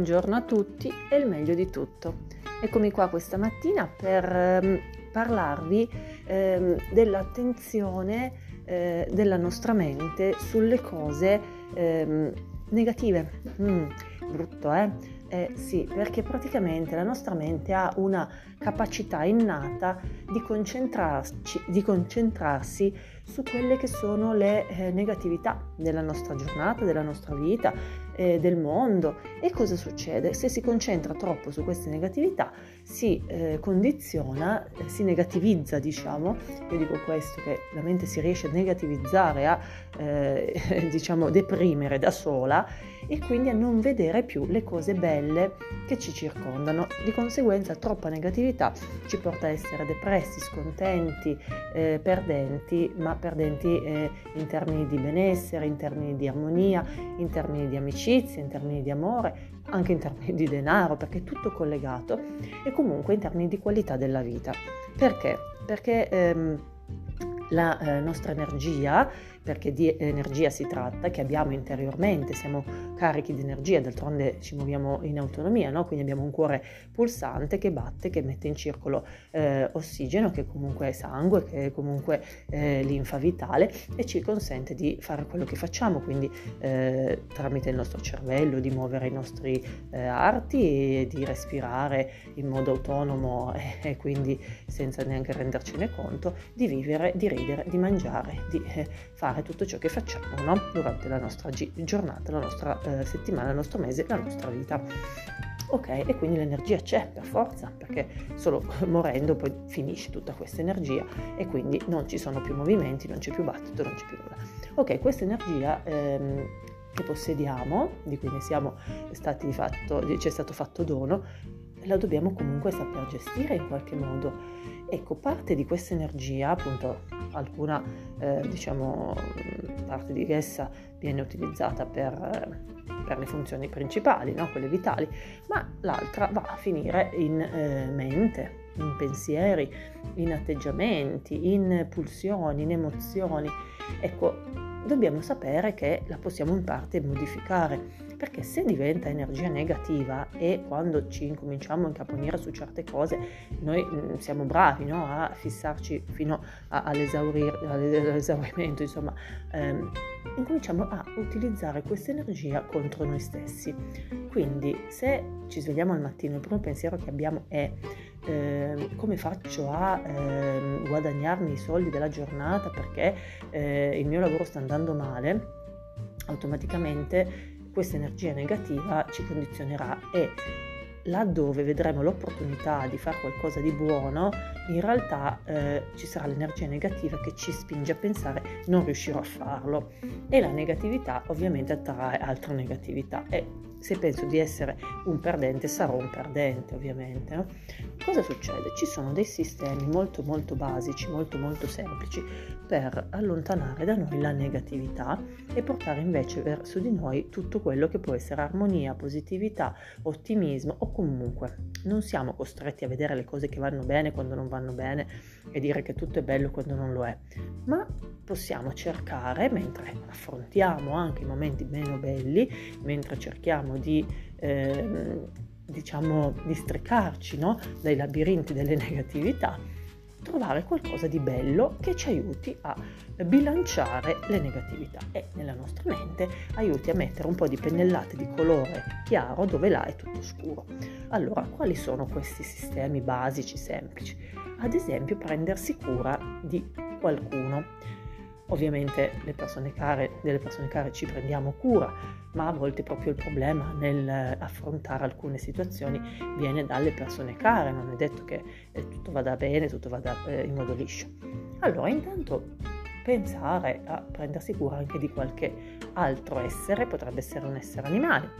buongiorno a tutti e il meglio di tutto. Eccomi qua questa mattina per ehm, parlarvi ehm, dell'attenzione eh, della nostra mente sulle cose ehm, negative. Mm, brutto, eh? Eh, sì, perché praticamente la nostra mente ha una capacità innata di di concentrarsi su quelle che sono le eh, negatività della nostra giornata, della nostra vita, eh, del mondo. E cosa succede? Se si concentra troppo su queste negatività, si eh, condiziona, eh, si negativizza, diciamo, io dico questo, che la mente si riesce a negativizzare, a eh, diciamo deprimere da sola e quindi a non vedere più le cose belle che ci circondano. Di conseguenza troppa negatività ci porta a essere depressi, scontenti, eh, perdenti, ma perdenti eh, in termini di benessere, in termini di armonia, in termini di amicizia, in termini di amore, anche in termini di denaro, perché è tutto collegato e comunque in termini di qualità della vita. Perché? Perché ehm, la eh, nostra energia perché di energia si tratta, che abbiamo interiormente, siamo carichi di energia, d'altronde ci muoviamo in autonomia, no? quindi abbiamo un cuore pulsante che batte, che mette in circolo eh, ossigeno, che comunque è sangue, che è comunque eh, linfa vitale e ci consente di fare quello che facciamo, quindi eh, tramite il nostro cervello, di muovere i nostri eh, arti e di respirare in modo autonomo e quindi senza neanche rendercene conto, di vivere, di ridere, di mangiare, di eh, fare fare tutto ciò che facciamo no? durante la nostra gi- giornata, la nostra eh, settimana, il nostro mese, la nostra vita. Ok, e quindi l'energia c'è per forza, perché solo morendo poi finisce tutta questa energia e quindi non ci sono più movimenti, non c'è più battito, non c'è più nulla. Ok, questa energia ehm, che possediamo, di cui ne siamo stati fatto, ci è stato fatto dono, la dobbiamo comunque saper gestire in qualche modo. Ecco, parte di questa energia, appunto, alcuna eh, diciamo parte di essa viene utilizzata per, per le funzioni principali, no? quelle vitali, ma l'altra va a finire in eh, mente, in pensieri, in atteggiamenti, in pulsioni, in emozioni. Ecco, dobbiamo sapere che la possiamo in parte modificare perché se diventa energia negativa e quando ci incominciamo a incaponire su certe cose noi mm, siamo bravi no? a fissarci fino a, all'esaurimento insomma ehm, incominciamo a utilizzare questa energia contro noi stessi quindi se ci svegliamo al mattino il primo pensiero che abbiamo è eh, come faccio a eh, guadagnarmi i soldi della giornata perché eh, il mio lavoro sta andando male automaticamente questa energia negativa ci condizionerà e laddove vedremo l'opportunità di fare qualcosa di buono, in realtà eh, ci sarà l'energia negativa che ci spinge a pensare non riuscirò a farlo. E la negatività ovviamente attrae altra negatività. E se penso di essere un perdente sarò un perdente ovviamente. Cosa succede? Ci sono dei sistemi molto molto basici, molto molto semplici per allontanare da noi la negatività e portare invece verso di noi tutto quello che può essere armonia, positività, ottimismo o comunque non siamo costretti a vedere le cose che vanno bene quando non vanno bene e dire che tutto è bello quando non lo è, ma possiamo cercare mentre affrontiamo anche i momenti meno belli, mentre cerchiamo di eh, diciamo districarci no? dai labirinti delle negatività trovare qualcosa di bello che ci aiuti a bilanciare le negatività e nella nostra mente aiuti a mettere un po' di pennellate di colore chiaro dove là è tutto scuro. Allora, quali sono questi sistemi basici semplici? Ad esempio, prendersi cura di qualcuno. Ovviamente persone care, delle persone care ci prendiamo cura, ma a volte proprio il problema nel affrontare alcune situazioni viene dalle persone care, non è detto che eh, tutto vada bene, tutto vada eh, in modo liscio. Allora intanto pensare a prendersi cura anche di qualche altro essere, potrebbe essere un essere animale,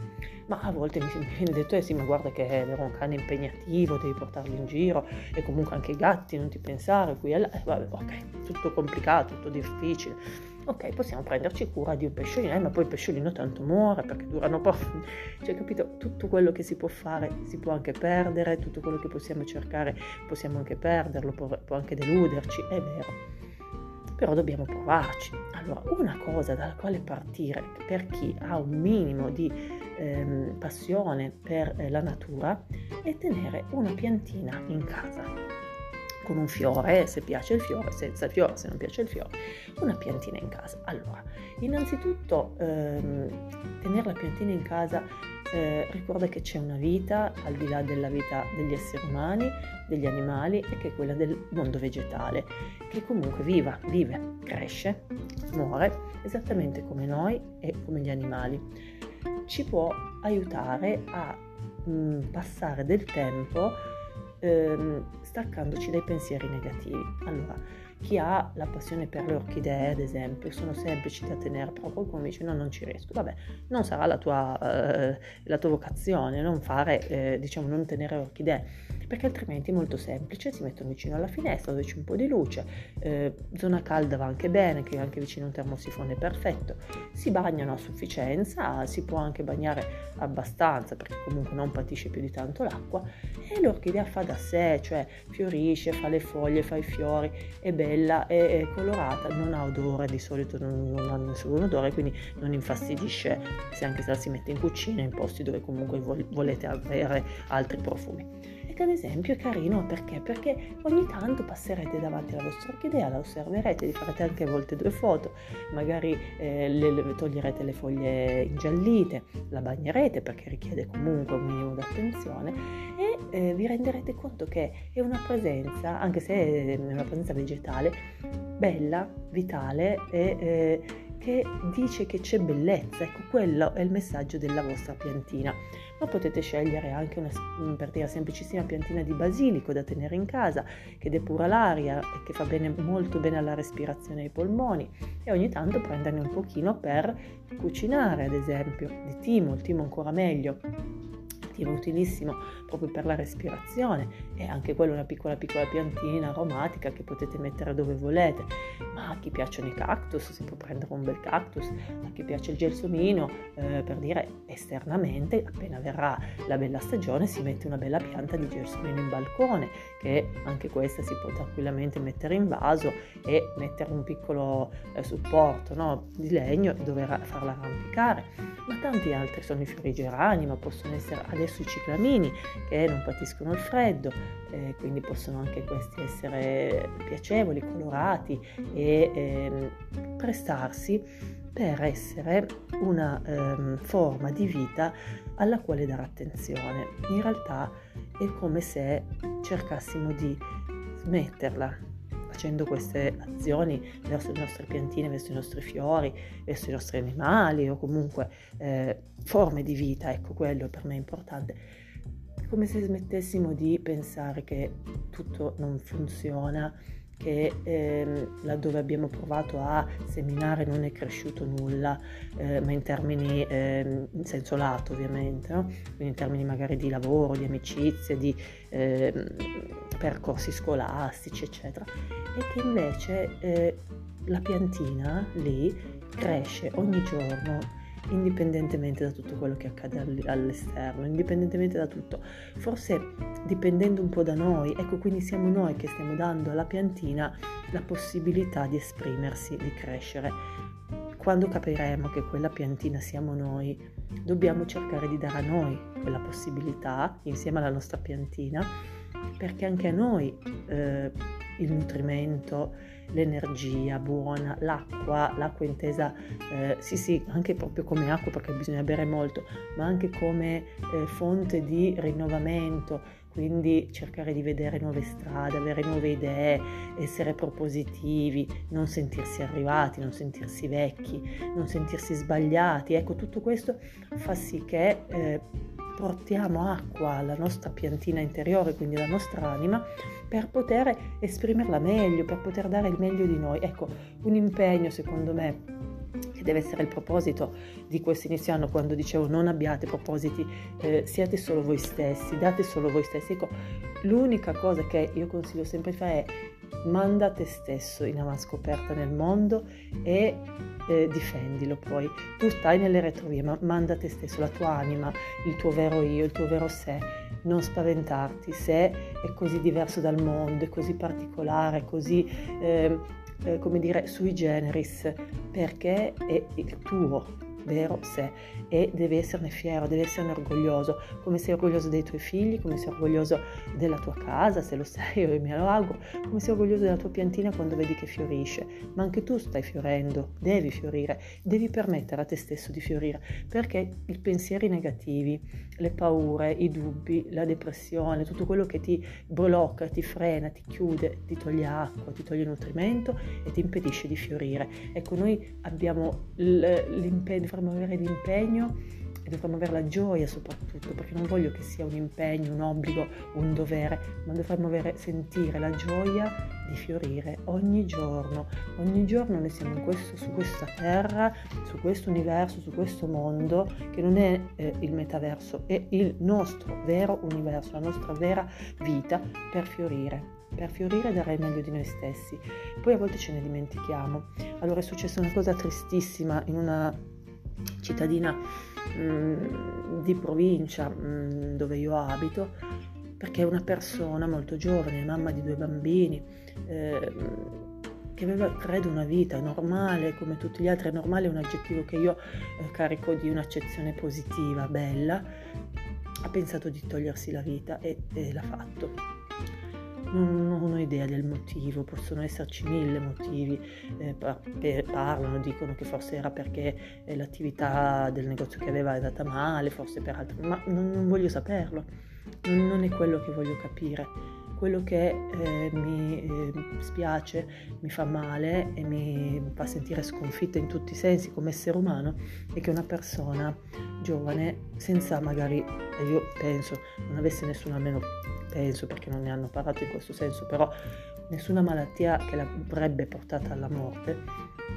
ma a volte mi viene detto, eh sì, ma guarda che è un cane impegnativo, devi portarlo in giro, e comunque anche i gatti, non ti pensare, qui e là, eh, vabbè, ok, tutto complicato, tutto difficile. Ok, possiamo prenderci cura di un pesciolino, eh, ma poi il pesciolino tanto muore perché durano poco. Cioè, capito? Tutto quello che si può fare si può anche perdere, tutto quello che possiamo cercare possiamo anche perderlo, può, può anche deluderci, è vero però dobbiamo provarci. Allora, una cosa dalla quale partire per chi ha un minimo di ehm, passione per eh, la natura è tenere una piantina in casa con un fiore, se piace il fiore, senza il fiore, se non piace il fiore, una piantina in casa. Allora, innanzitutto ehm, tenere la piantina in casa eh, ricorda che c'è una vita al di là della vita degli esseri umani, degli animali e che è quella del mondo vegetale, che comunque viva, vive, cresce, muore esattamente come noi e come gli animali. Ci può aiutare a mh, mm, passare del tempo ehm, staccandoci dai pensieri negativi. Allora, chi ha la passione per le orchidee, ad esempio, sono semplici da tenere, però qualcuno dice no, non ci riesco. Vabbè, non sarà la tua, eh, la tua vocazione, non fare, eh, diciamo, non tenere orchidee perché altrimenti è molto semplice, si mettono vicino alla finestra dove c'è un po' di luce, eh, zona calda va anche bene, che anche vicino a un termosifone è perfetto, si bagnano a sufficienza, si può anche bagnare abbastanza perché comunque non patisce più di tanto l'acqua e l'orchidea fa da sé, cioè fiorisce, fa le foglie, fa i fiori, è bella, è, colorata, non ha odore, di solito non, non ha nessun odore, quindi non infastidisce se anche se la si mette in cucina, in posti dove comunque volete avere altri profumi ad esempio è carino perché? Perché ogni tanto passerete davanti alla vostra orchidea, la osserverete, vi farete anche a volte due foto, magari eh, le, le, toglierete le foglie ingiallite, la bagnerete perché richiede comunque un minimo di attenzione e eh, vi renderete conto che è una presenza, anche se è una presenza vegetale, bella, vitale e eh, che dice che c'è bellezza. Ecco, quello è il messaggio della vostra piantina. Ma potete scegliere anche una per dire, semplicissima piantina di basilico da tenere in casa che depura l'aria e che fa bene, molto bene alla respirazione ai polmoni. E ogni tanto prenderne un pochino per cucinare ad esempio. Di timo, il timo ancora meglio attivo, utilissimo proprio per la respirazione e anche quella una piccola piccola piantina aromatica che potete mettere dove volete. Ma a chi piacciono i cactus si può prendere un bel cactus, a chi piace il gelsomino, eh, per dire esternamente, appena verrà la bella stagione si mette una bella pianta di gelsomino in balcone, che anche questa si può tranquillamente mettere in vaso e mettere un piccolo eh, supporto no, di legno e dover farla arrampicare. Ma tanti altri sono i fiori gerani, ma possono essere adesso sui ciclamini che non patiscono il freddo, eh, quindi possono anche questi essere piacevoli, colorati e eh, prestarsi per essere una eh, forma di vita alla quale dare attenzione. In realtà è come se cercassimo di smetterla facendo queste azioni verso le nostre piantine, verso i nostri fiori, verso i nostri animali o comunque eh, forme di vita, ecco quello per me è importante. È come se smettessimo di pensare che tutto non funziona, che ehm, laddove abbiamo provato a seminare non è cresciuto nulla, eh, ma in termini, eh, in senso lato ovviamente, no? quindi in termini magari di lavoro, di amicizie, di eh, percorsi scolastici, eccetera, e che invece eh, la piantina lì cresce ogni giorno indipendentemente da tutto quello che accade all'esterno, indipendentemente da tutto. Forse dipendendo un po' da noi, ecco quindi siamo noi che stiamo dando alla piantina la possibilità di esprimersi, di crescere. Quando capiremo che quella piantina siamo noi, dobbiamo cercare di dare a noi quella possibilità insieme alla nostra piantina, perché anche a noi eh, il nutrimento, l'energia buona, l'acqua, l'acqua intesa, eh, sì sì, anche proprio come acqua perché bisogna bere molto, ma anche come eh, fonte di rinnovamento, quindi cercare di vedere nuove strade, avere nuove idee, essere propositivi, non sentirsi arrivati, non sentirsi vecchi, non sentirsi sbagliati. Ecco, tutto questo fa sì che eh, portiamo acqua alla nostra piantina interiore, quindi alla nostra anima, per poter esprimerla meglio, per poter dare il meglio di noi. Ecco, un impegno secondo me che deve essere il proposito di questo inizio anno quando dicevo non abbiate propositi, eh, siate solo voi stessi, date solo voi stessi. Ecco, l'unica cosa che io consiglio sempre di fare è manda te stesso in avanscoperta nel mondo e eh, difendilo poi. Tu stai nelle retrovie, ma manda te stesso, la tua anima, il tuo vero io, il tuo vero sé. Non spaventarti se è così diverso dal mondo, è così particolare, così, eh, eh, come dire, sui generis, perché è il tuo vero sé e devi esserne fiero, devi esserne orgoglioso, come sei orgoglioso dei tuoi figli, come sei orgoglioso della tua casa, se lo sei, io me lo auguro, come sei orgoglioso della tua piantina quando vedi che fiorisce, ma anche tu stai fiorendo, devi fiorire, devi permettere a te stesso di fiorire, perché i pensieri negativi, le paure, i dubbi, la depressione, tutto quello che ti blocca, ti frena, ti chiude, ti toglie acqua, ti toglie nutrimento e ti impedisce di fiorire. Ecco, noi abbiamo l'impegno, dovremmo avere l'impegno e dovremmo avere la gioia soprattutto, perché non voglio che sia un impegno, un obbligo, un dovere, ma dovremmo avere, sentire la gioia di fiorire ogni giorno. Ogni giorno noi siamo questo, su questa terra, su questo universo, su questo mondo, che non è eh, il metaverso, è il nostro vero universo, la nostra vera vita per fiorire per fiorire e dare il meglio di noi stessi. Poi a volte ce ne dimentichiamo. Allora è successa una cosa tristissima in una cittadina mm, di provincia mm, dove io abito, perché una persona molto giovane, mamma di due bambini, eh, che aveva, credo, una vita normale come tutti gli altri, normale è un aggettivo che io eh, carico di un'accezione positiva, bella, ha pensato di togliersi la vita e, e l'ha fatto non, non, ho idea del motivo, possono esserci mille motivi, eh, parlano, dicono che forse era perché eh, l'attività del negozio che aveva è andata male, forse per altro, ma non, non voglio saperlo, non, non, è quello che voglio capire. Quello che eh, mi eh, spiace, mi fa male e mi fa sentire sconfitta in tutti i sensi come essere umano è che una persona giovane, senza magari, io penso, non avesse nessuno almeno penso perché non ne hanno parlato in questo senso, però nessuna malattia che l'avrebbe portata alla morte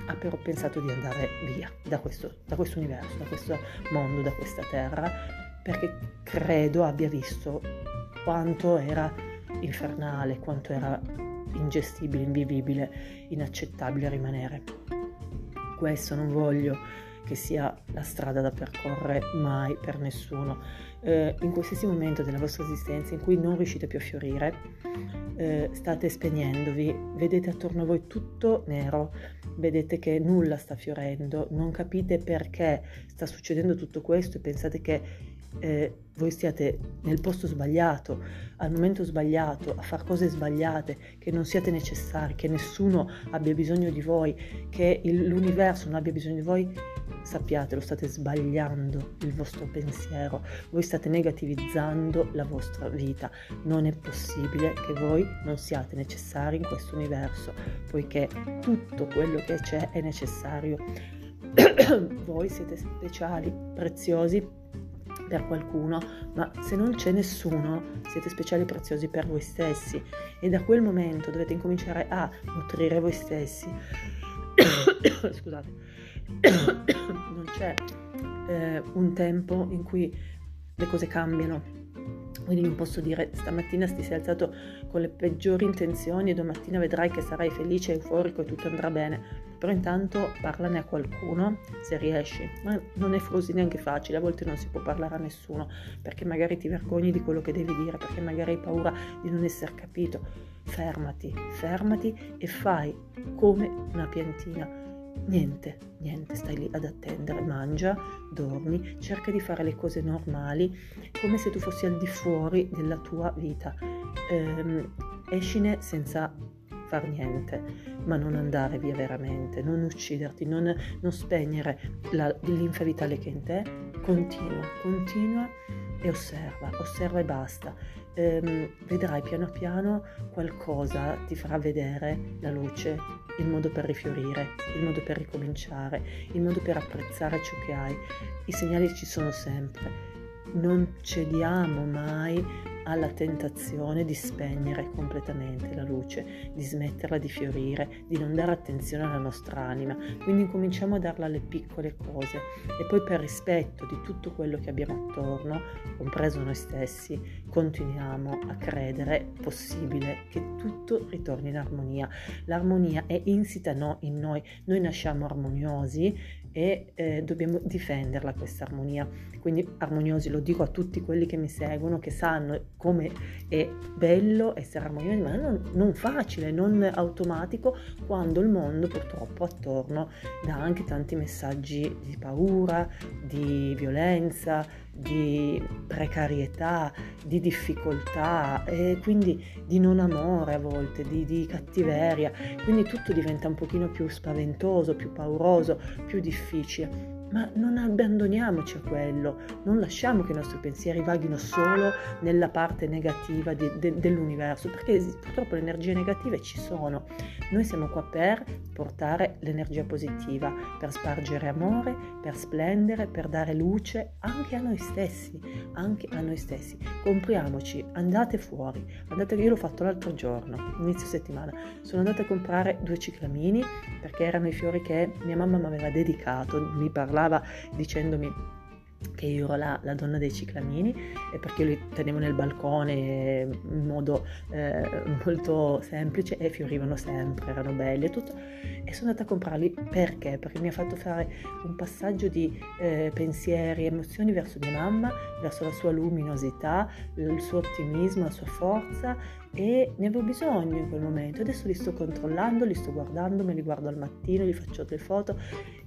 ha però pensato di andare via da questo, da questo universo, da questo mondo, da questa terra, perché credo abbia visto quanto era infernale, quanto era ingestibile, invivibile, inaccettabile rimanere. Questo non voglio che sia la strada da percorrere mai per nessuno. Eh, in qualsiasi momento della vostra esistenza in cui non riuscite più a fiorire, eh, state spegnendovi, vedete attorno a voi tutto nero, vedete che nulla sta fiorendo, non capite perché sta succedendo tutto questo e pensate che eh, voi stiate nel posto sbagliato, al momento sbagliato, a fare cose sbagliate, che non siate necessari, che nessuno abbia bisogno di voi, che il, l'universo non abbia bisogno di voi, sappiate, lo state sbagliando il vostro pensiero, voi state negativizzando la vostra vita. Non è possibile che voi non siate necessari in questo universo, poiché tutto quello che c'è è necessario. voi siete speciali, preziosi per qualcuno, ma se non c'è nessuno, siete speciali e preziosi per voi stessi e da quel momento dovete incominciare a nutrire voi stessi. Scusate, non c'è eh, un tempo in cui le cose cambiano. Quindi non posso dire stamattina ti sei alzato con le peggiori intenzioni e domattina vedrai che sarai felice, euforico e tutto andrà bene però intanto parlane a qualcuno se riesci, ma non è così neanche facile, a volte non si può parlare a nessuno perché magari ti vergogni di quello che devi dire, perché magari hai paura di non essere capito. Fermati, fermati e fai come una piantina. Niente, niente, stai lì ad attendere, mangia, dormi, cerca di fare le cose normali come se tu fossi al di fuori della tua vita. Ehm, escine senza far niente, ma non andare via veramente, non ucciderti, non, non spegnere la, l'infa vitale che è in te, continua, continua e osserva, osserva e basta. Ehm, vedrai piano piano qualcosa ti farà vedere la luce, il modo per rifiorire, il modo per ricominciare, il modo per apprezzare ciò che hai. I segnali ci sono sempre. Non cediamo mai alla tentazione di spegnere completamente la luce, di smetterla di fiorire, di non dare attenzione alla nostra anima. Quindi incominciamo a darla alle piccole cose e poi per rispetto di tutto quello che abbiamo attorno, compreso noi stessi, continuiamo a credere possibile che tutto ritorni in armonia. L'armonia è insita no, in noi, noi nasciamo armoniosi e eh, dobbiamo difenderla questa armonia. Quindi armoniosi lo dico a tutti quelli che mi seguono, che sanno come è bello essere armoniosi, ma non, non facile, non automatico, quando il mondo purtroppo attorno dà anche tanti messaggi di paura, di violenza, di precarietà, di difficoltà e quindi di non amore a volte, di, di, cattiveria, quindi tutto diventa un pochino più spaventoso, più pauroso, più difficile ma non abbandoniamoci a quello, non lasciamo che i nostri pensieri vaghino solo nella parte negativa di, de, dell'universo, perché purtroppo le energie negative ci sono. Noi siamo qua per portare l'energia positiva, per spargere amore, per splendere, per dare luce anche a noi stessi, anche a noi stessi. Compriamoci, andate fuori, andate, io l'ho fatto l'altro giorno, inizio settimana, sono andata a comprare due ciclamini perché erano i fiori che mia mamma mi aveva dedicato, mi parlava parlava dicendomi che io ero la, la, donna dei ciclamini e perché io li tenevo nel balcone in modo eh, molto semplice e fiorivano sempre, erano belli e tutto e sono andata a comprarli perché? Perché mi ha fatto fare un passaggio di eh, pensieri, emozioni verso mia mamma, verso la sua luminosità, il suo ottimismo, la sua forza e ne avevo bisogno in quel momento. Adesso li sto controllando, li sto guardando, me li guardo al mattino, gli faccio delle foto.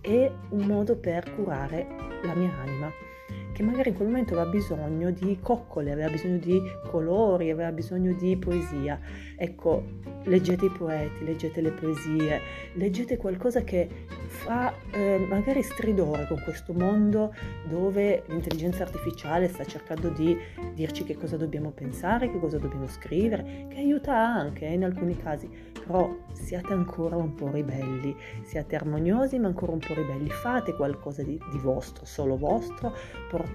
È un modo per curare la mia anima che magari in quel momento aveva bisogno di coccole, aveva bisogno di colori, aveva bisogno di poesia. Ecco, leggete i poeti, leggete le poesie, leggete qualcosa che fa eh, magari stridore con questo mondo dove l'intelligenza artificiale sta cercando di dirci che cosa dobbiamo pensare, che cosa dobbiamo scrivere, che aiuta anche eh, in alcuni casi, però siate ancora un po' ribelli, siate armoniosi ma ancora un po' ribelli, fate qualcosa di, di vostro, solo vostro, portate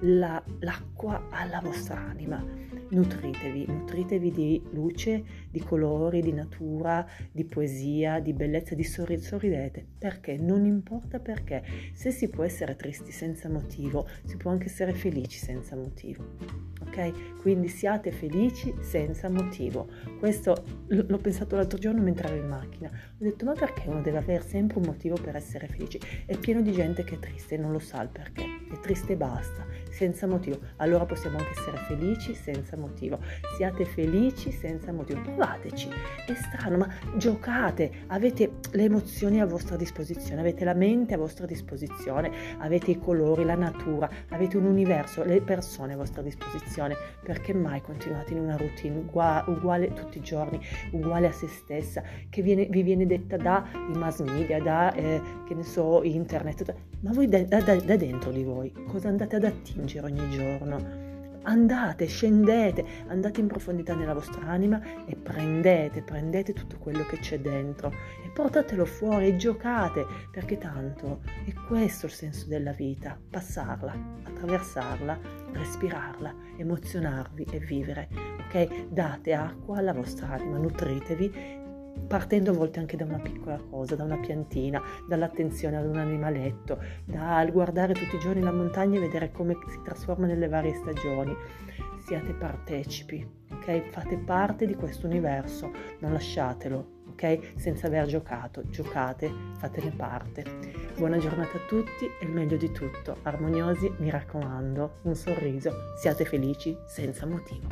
la, l'acqua alla vostra anima, nutritevi, nutritevi di luce, di colori, di natura, di poesia, di bellezza, di sorri- sorridete, perché non importa perché, se si può essere tristi senza motivo, si può anche essere felici senza motivo. Ok? Quindi siate felici senza motivo. Questo l- l'ho pensato l'altro giorno mentre ero in macchina. Ho detto, ma perché uno deve avere sempre un motivo per essere felice? È pieno di gente che è triste e non lo sa il perché. È triste e basta, senza motivo. Allora possiamo anche essere felici senza motivo. Siate felici senza motivo. Provateci. È strano, ma giocate. Avete le emozioni a vostra disposizione, avete la mente a vostra disposizione, avete i colori, la natura, avete un universo, le persone a vostra disposizione. Perché mai continuate in una routine uguale tutti i giorni, uguale a se stessa, che viene, vi viene detta dai mass media, da, eh, che ne so, internet, ma voi da, da, da dentro di voi cosa andate ad attingere ogni giorno? andate, scendete, andate in profondità nella vostra anima e prendete, prendete tutto quello che c'è dentro e portatelo fuori e giocate, perché tanto è questo il senso della vita, passarla, attraversarla, respirarla, emozionarvi e vivere, ok? Date acqua alla vostra anima, nutritevi partendo a volte anche da una piccola cosa, da una piantina, dall'attenzione ad un animaletto, dal guardare tutti i giorni la montagna e vedere come si trasforma nelle varie stagioni. Siate partecipi, ok? Fate parte di questo universo, non lasciatelo, ok? Senza aver giocato, giocate, fatene parte. Buona giornata a tutti e il meglio di tutto, armoniosi, mi raccomando, un sorriso, siate felici senza motivo.